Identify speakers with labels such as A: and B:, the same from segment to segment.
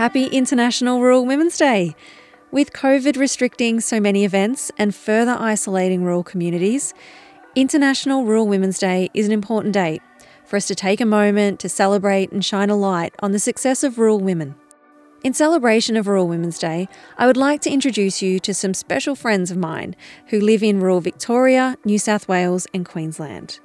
A: Happy International Rural Women's Day! With COVID restricting so many events and further isolating rural communities, International Rural Women's Day is an important date for us to take a moment to celebrate and shine a light on the success of rural women. In celebration of Rural Women's Day, I would like to introduce you to some special friends of mine who live in rural Victoria, New South Wales, and Queensland.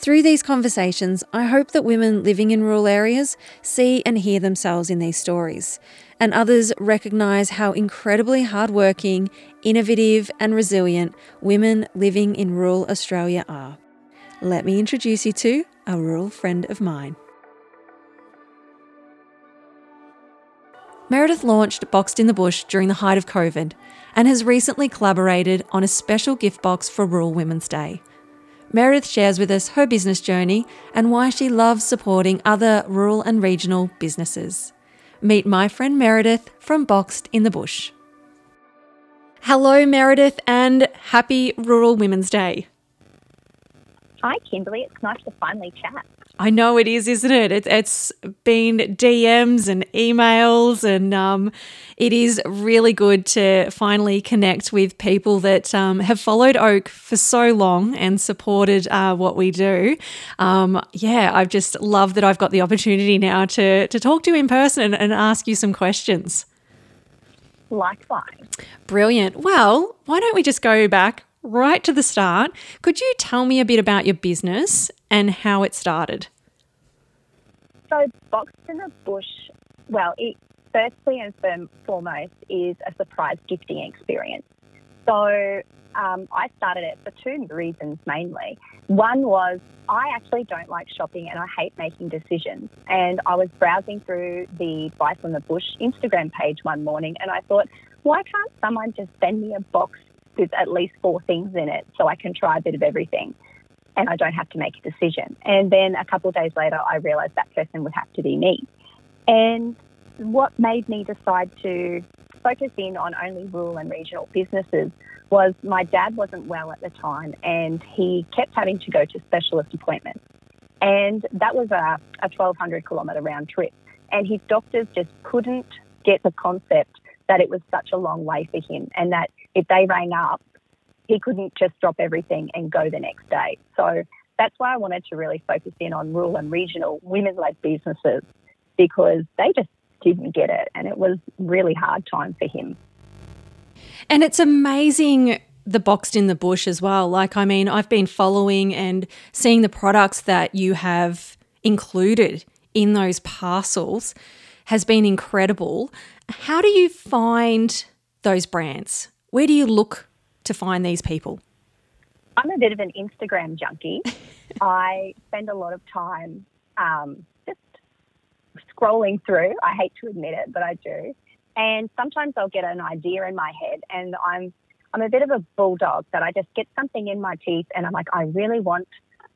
A: Through these conversations, I hope that women living in rural areas see and hear themselves in these stories, and others recognise how incredibly hardworking, innovative, and resilient women living in rural Australia are. Let me introduce you to a rural friend of mine. Meredith launched Boxed in the Bush during the height of COVID and has recently collaborated on a special gift box for Rural Women's Day. Meredith shares with us her business journey and why she loves supporting other rural and regional businesses. Meet my friend Meredith from Boxed in the Bush. Hello, Meredith, and happy Rural Women's Day.
B: Hi, Kimberly. It's nice to finally chat.
A: I know it is, isn't it? It's it's been DMs and emails, and um, it is really good to finally connect with people that um, have followed Oak for so long and supported uh, what we do. Um, yeah, I've just loved that I've got the opportunity now to to talk to you in person and, and ask you some questions.
B: Likewise.
A: Brilliant. Well, why don't we just go back right to the start? Could you tell me a bit about your business and how it started?
B: So, Boxed in the Bush, well, it firstly and foremost is a surprise gifting experience. So, um, I started it for two reasons mainly. One was I actually don't like shopping and I hate making decisions. And I was browsing through the Buy from the Bush Instagram page one morning and I thought, why can't someone just send me a box with at least four things in it so I can try a bit of everything? and I don't have to make a decision. And then a couple of days later, I realised that person would have to be me. And what made me decide to focus in on only rural and regional businesses was my dad wasn't well at the time and he kept having to go to specialist appointments. And that was a, a 1,200 kilometre round trip. And his doctors just couldn't get the concept that it was such a long way for him and that if they rang up he couldn't just drop everything and go the next day. So that's why I wanted to really focus in on rural and regional women led businesses because they just didn't get it and it was really hard time for him.
A: And it's amazing the boxed in the bush as well. Like, I mean, I've been following and seeing the products that you have included in those parcels has been incredible. How do you find those brands? Where do you look to find these people?
B: I'm a bit of an Instagram junkie. I spend a lot of time um, just scrolling through. I hate to admit it, but I do. And sometimes I'll get an idea in my head, and I'm I'm a bit of a bulldog that I just get something in my teeth, and I'm like, I really want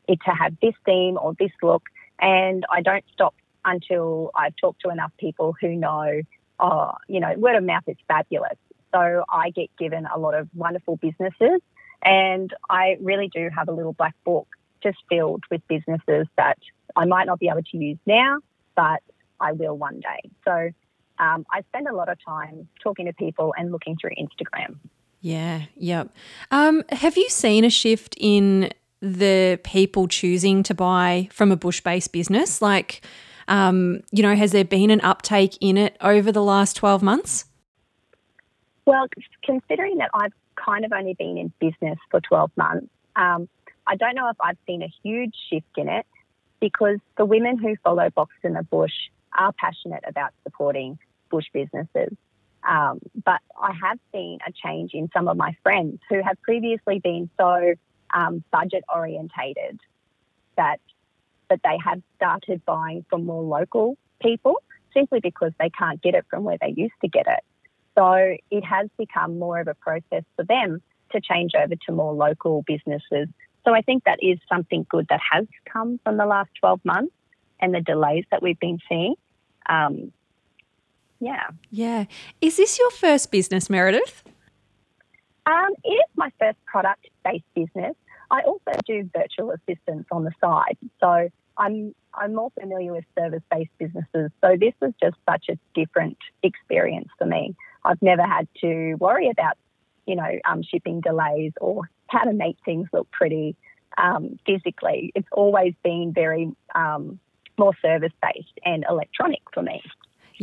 B: it to have this theme or this look, and I don't stop until I've talked to enough people who know, oh, you know, word of mouth is fabulous. So I get given a lot of wonderful businesses, and I really do have a little black book just filled with businesses that I might not be able to use now, but I will one day. So um, I spend a lot of time talking to people and looking through Instagram.
A: Yeah, yep. Um, have you seen a shift in the people choosing to buy from a bush based business? Like, um, you know, has there been an uptake in it over the last 12 months?
B: Well, considering that I've kind of only been in business for 12 months, um, I don't know if I've seen a huge shift in it because the women who follow Boxed in the Bush are passionate about supporting bush businesses. Um, but I have seen a change in some of my friends who have previously been so um, budget orientated that that they have started buying from more local people. simply because they can't get it from where they used to get it. So it has become more of a process for them to change over to more local businesses. So I think that is something good that has come from the last 12 months and the delays that we've been seeing. Um, yeah.
A: Yeah. Is this your first business, Meredith?
B: Um, it is my first product based business. I also do virtual assistants on the side. So I'm I'm more familiar with service based businesses. So this was just such a different experience for me. I've never had to worry about, you know, um, shipping delays or how to make things look pretty um, physically. It's always been very um, more service based and electronic for me.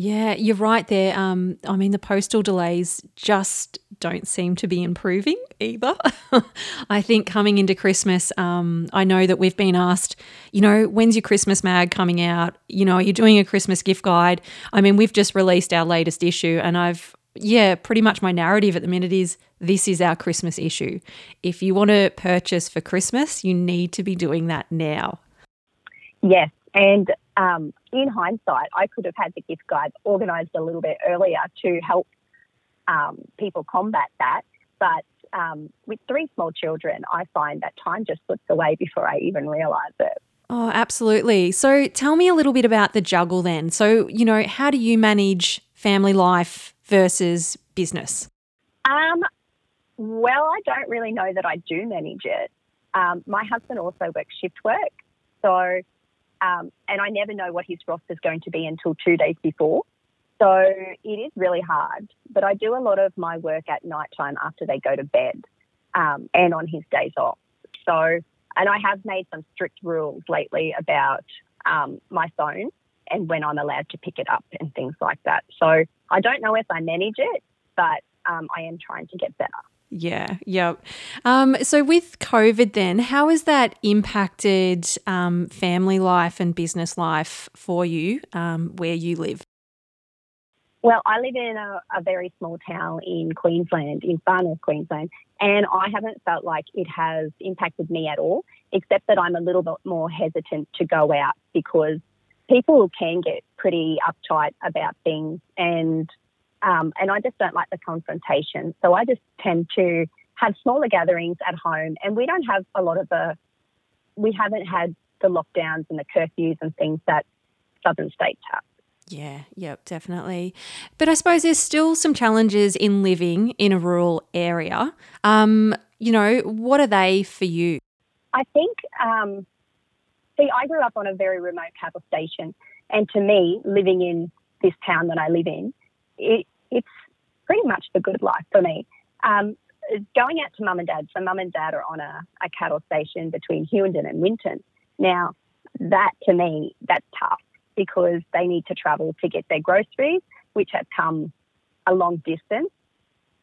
A: Yeah, you're right there. Um, I mean, the postal delays just don't seem to be improving either. I think coming into Christmas, um, I know that we've been asked, you know, when's your Christmas mag coming out? You know, are you doing a Christmas gift guide? I mean, we've just released our latest issue, and I've, yeah, pretty much my narrative at the minute is this is our Christmas issue. If you want to purchase for Christmas, you need to be doing that now.
B: Yes, and um, in hindsight, I could have had the gift guides organised a little bit earlier to help um, people combat that. But um, with three small children, I find that time just slips away before I even realise it.
A: Oh, absolutely. So tell me a little bit about the juggle then. So, you know, how do you manage family life versus business?
B: Um, well, I don't really know that I do manage it. Um, my husband also works shift work. So um, and I never know what his roster is going to be until two days before. So it is really hard. But I do a lot of my work at night time after they go to bed um, and on his days off. So, and I have made some strict rules lately about um, my phone and when I'm allowed to pick it up and things like that. So I don't know if I manage it, but um, I am trying to get better.
A: Yeah, yep. Um, so with COVID, then, how has that impacted um, family life and business life for you um, where you live?
B: Well, I live in a, a, very small town in Queensland, in far north Queensland, and I haven't felt like it has impacted me at all, except that I'm a little bit more hesitant to go out because people can get pretty uptight about things and um, and I just don't like the confrontation. So I just tend to have smaller gatherings at home. And we don't have a lot of the, we haven't had the lockdowns and the curfews and things that southern states have.
A: Yeah, yep, definitely. But I suppose there's still some challenges in living in a rural area. Um, you know, what are they for you?
B: I think, um, see, I grew up on a very remote cattle station. And to me, living in this town that I live in, it, it's pretty much the good life for me. Um, going out to mum and dad, so mum and dad are on a, a cattle station between Hughenden and Winton. Now, that to me, that's tough because they need to travel to get their groceries, which have come a long distance.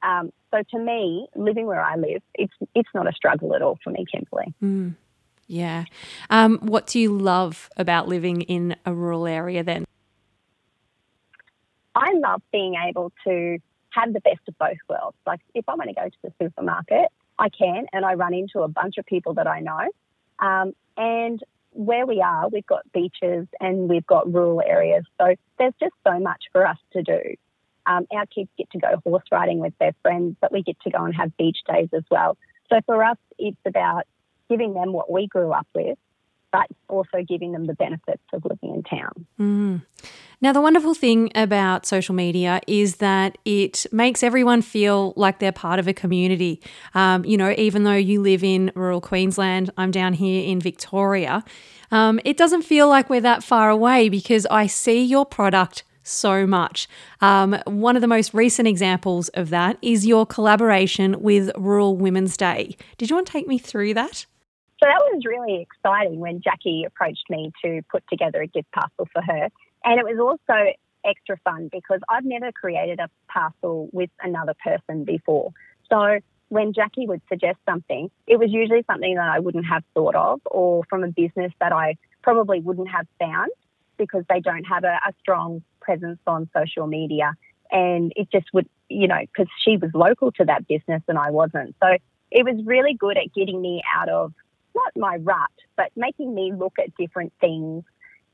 B: Um, so to me, living where I live, it's it's not a struggle at all for me, Kimberly.
A: Mm, yeah. Um, what do you love about living in a rural area then?
B: I love being able to have the best of both worlds. Like if I want to go to the supermarket, I can, and I run into a bunch of people that I know. Um, and where we are, we've got beaches and we've got rural areas. So there's just so much for us to do. Um, our kids get to go horse riding with their friends, but we get to go and have beach days as well. So for us, it's about giving them what we grew up with but also giving them the benefits of living in town.
A: Mm. Now, the wonderful thing about social media is that it makes everyone feel like they're part of a community. Um, you know, even though you live in rural Queensland, I'm down here in Victoria, um, it doesn't feel like we're that far away because I see your product so much. Um, one of the most recent examples of that is your collaboration with Rural Women's Day. Did you want to take me through that?
B: So that was really exciting when Jackie approached me to put together a gift parcel for her. And it was also extra fun because I've never created a parcel with another person before. So when Jackie would suggest something, it was usually something that I wouldn't have thought of or from a business that I probably wouldn't have found because they don't have a, a strong presence on social media. And it just would, you know, because she was local to that business and I wasn't. So it was really good at getting me out of not my rut, but making me look at different things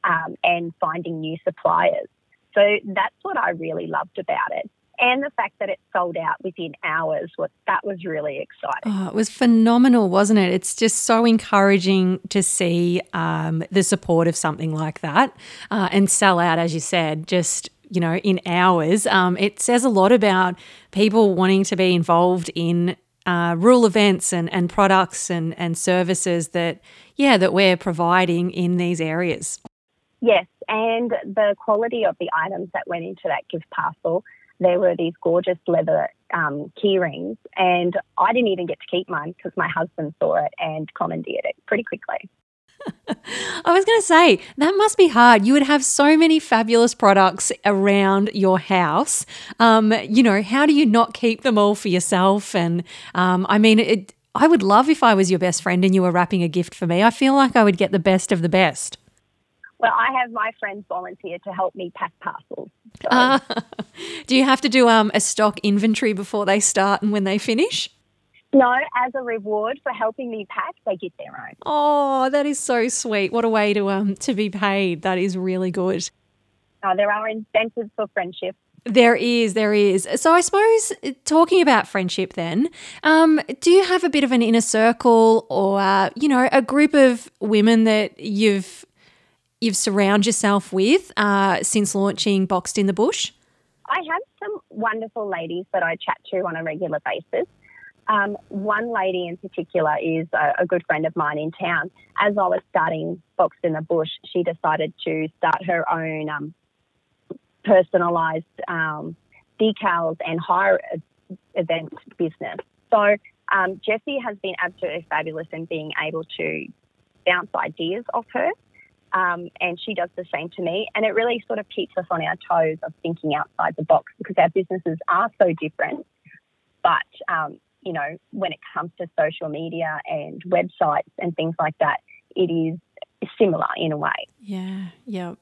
B: um, and finding new suppliers. So that's what I really loved about it. And the fact that it sold out within hours was that was really exciting.
A: Oh, it was phenomenal, wasn't it? It's just so encouraging to see um, the support of something like that uh, and sell out, as you said, just you know in hours. Um, it says a lot about people wanting to be involved in uh, rural events and, and products and, and services that yeah that we're providing in these areas.
B: Yes, and the quality of the items that went into that gift parcel. There were these gorgeous leather um, key rings, and I didn't even get to keep mine because my husband saw it and commandeered it pretty quickly.
A: I was going to say, that must be hard. You would have so many fabulous products around your house. Um, you know, how do you not keep them all for yourself? And um, I mean, it, I would love if I was your best friend and you were wrapping a gift for me. I feel like I would get the best of the best.
B: Well, I have my friends volunteer to help me pack parcels. So.
A: Uh, do you have to do um, a stock inventory before they start and when they finish?
B: No, as a reward for helping me pack, they get their own.
A: Oh, that is so sweet. What a way to um to be paid. That is really good.
B: Oh, there are incentives for friendship.
A: There is, there is. So I suppose talking about friendship, then, um, do you have a bit of an inner circle, or uh, you know, a group of women that you've you've surrounded yourself with uh, since launching Boxed in the Bush?
B: I have some wonderful ladies that I chat to on a regular basis. Um, one lady in particular is a, a, good friend of mine in town. As I was starting Boxed in the Bush, she decided to start her own um, personalised um, decals and hire event business. So um, Jessie has been absolutely fabulous in being able to bounce ideas off her. Um, and she does the same to me. And it really sort of keeps us on our toes of thinking outside the box because our businesses are so different. But um, you know, when it comes to social media and websites and things like that, it is similar in a way.
A: Yeah, yeah.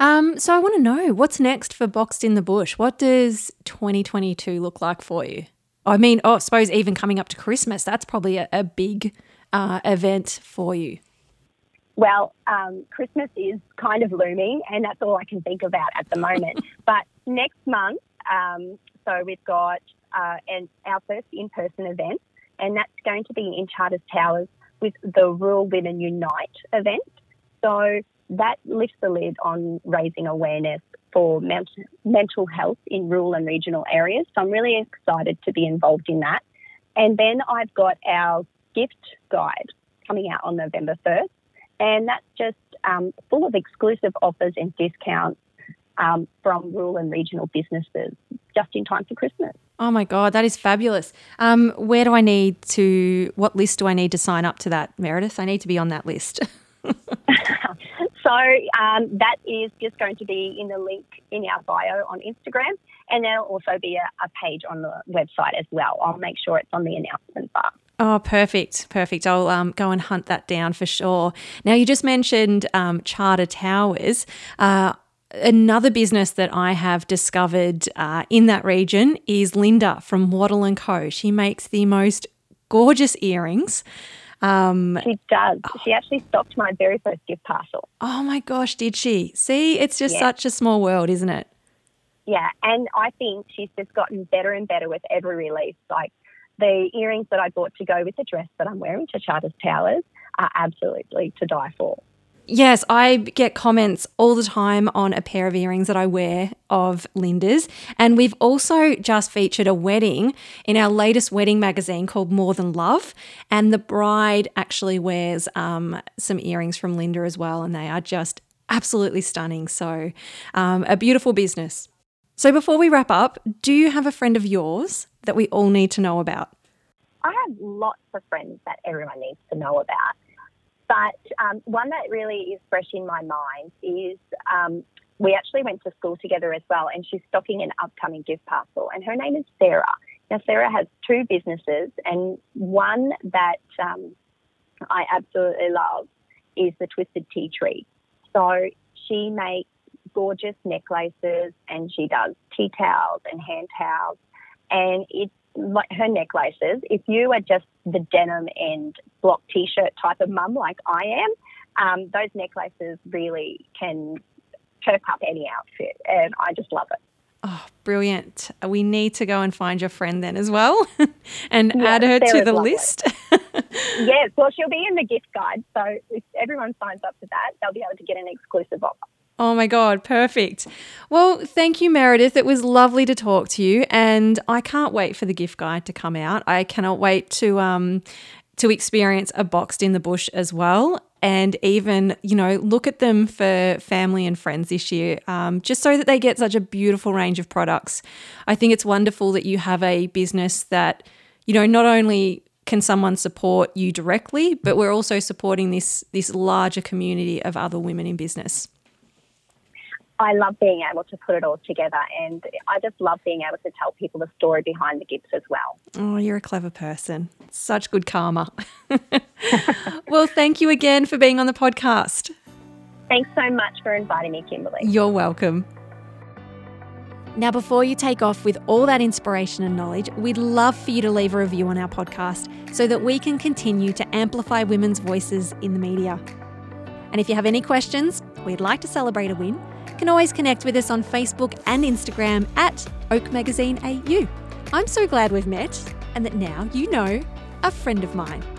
A: Um, so I want to know what's next for Boxed in the Bush. What does 2022 look like for you? I mean, oh, I suppose even coming up to Christmas, that's probably a, a big uh, event for you.
B: Well, um, Christmas is kind of looming, and that's all I can think about at the moment. but next month, um, so we've got uh, and our first in-person event, and that's going to be in Charters Towers with the Rural Women Unite event. So that lifts the lid on raising awareness for mental health in rural and regional areas. So I'm really excited to be involved in that. And then I've got our gift guide coming out on November 1st, and that's just um, full of exclusive offers and discounts um, from rural and regional businesses just in time for Christmas.
A: Oh my God, that is fabulous. Um, where do I need to, what list do I need to sign up to that, Meredith? I need to be on that list.
B: so um, that is just going to be in the link in our bio on Instagram, and there'll also be a, a page on the website as well. I'll make sure it's on the announcement bar.
A: Oh, perfect, perfect. I'll um, go and hunt that down for sure. Now, you just mentioned um, Charter Towers. Uh, Another business that I have discovered uh, in that region is Linda from Wattle and Co. She makes the most gorgeous earrings.
B: Um, she does. She actually stocked my very first gift parcel.
A: Oh my gosh, did she? See, it's just yeah. such a small world, isn't it?
B: Yeah, and I think she's just gotten better and better with every release. Like the earrings that I bought to go with the dress that I'm wearing to Charters Towers are absolutely to die for.
A: Yes, I get comments all the time on a pair of earrings that I wear of Linda's. And we've also just featured a wedding in our latest wedding magazine called More Than Love. And the bride actually wears um, some earrings from Linda as well. And they are just absolutely stunning. So, um, a beautiful business. So, before we wrap up, do you have a friend of yours that we all need to know about?
B: I have lots of friends that everyone needs to know about. But um, one that really is fresh in my mind is um, we actually went to school together as well, and she's stocking an upcoming gift parcel, and her name is Sarah. Now, Sarah has two businesses, and one that um, I absolutely love is the Twisted Tea Tree. So she makes gorgeous necklaces, and she does tea towels and hand towels, and it's like her necklaces, if you are just the denim and block t-shirt type of mum like I am, um, those necklaces really can perk up any outfit, and I just love it.
A: Oh, brilliant. We need to go and find your friend then as well and
B: Yeah,
A: add her to the
B: lovely.
A: list.
B: yes, well, she'll be in the gift guide, so if everyone signs up for that, they'll be able to get an exclusive offer.
A: Oh my God, perfect. Well, thank you, Meredith. It was lovely to talk to you. And I can't wait for the gift guide to come out. I cannot wait to um to experience a boxed in the bush as well. And even, you know, look at them for family and friends this year, um, just so that they get such a beautiful range of products. I think it's wonderful that you have a business that, you know, not only can someone support you directly, but we're also supporting this this larger community of other women in business.
B: I love being able to put it all together, and I just love being able to tell people the story behind the gifts as well.
A: Oh, you're a clever person. Such good karma. well, thank you again for being on the podcast.
B: Thanks so much for inviting me, Kimberly.
A: You're welcome. Now, before you take off with all that inspiration and knowledge, we'd love for you to leave a review on our podcast so that we can continue to amplify women's voices in the media. And if you have any questions, we'd like to celebrate a win, you can always connect with us on Facebook and Instagram at Oak Magazine AU. I'm so glad we've met and that now you know a friend of mine.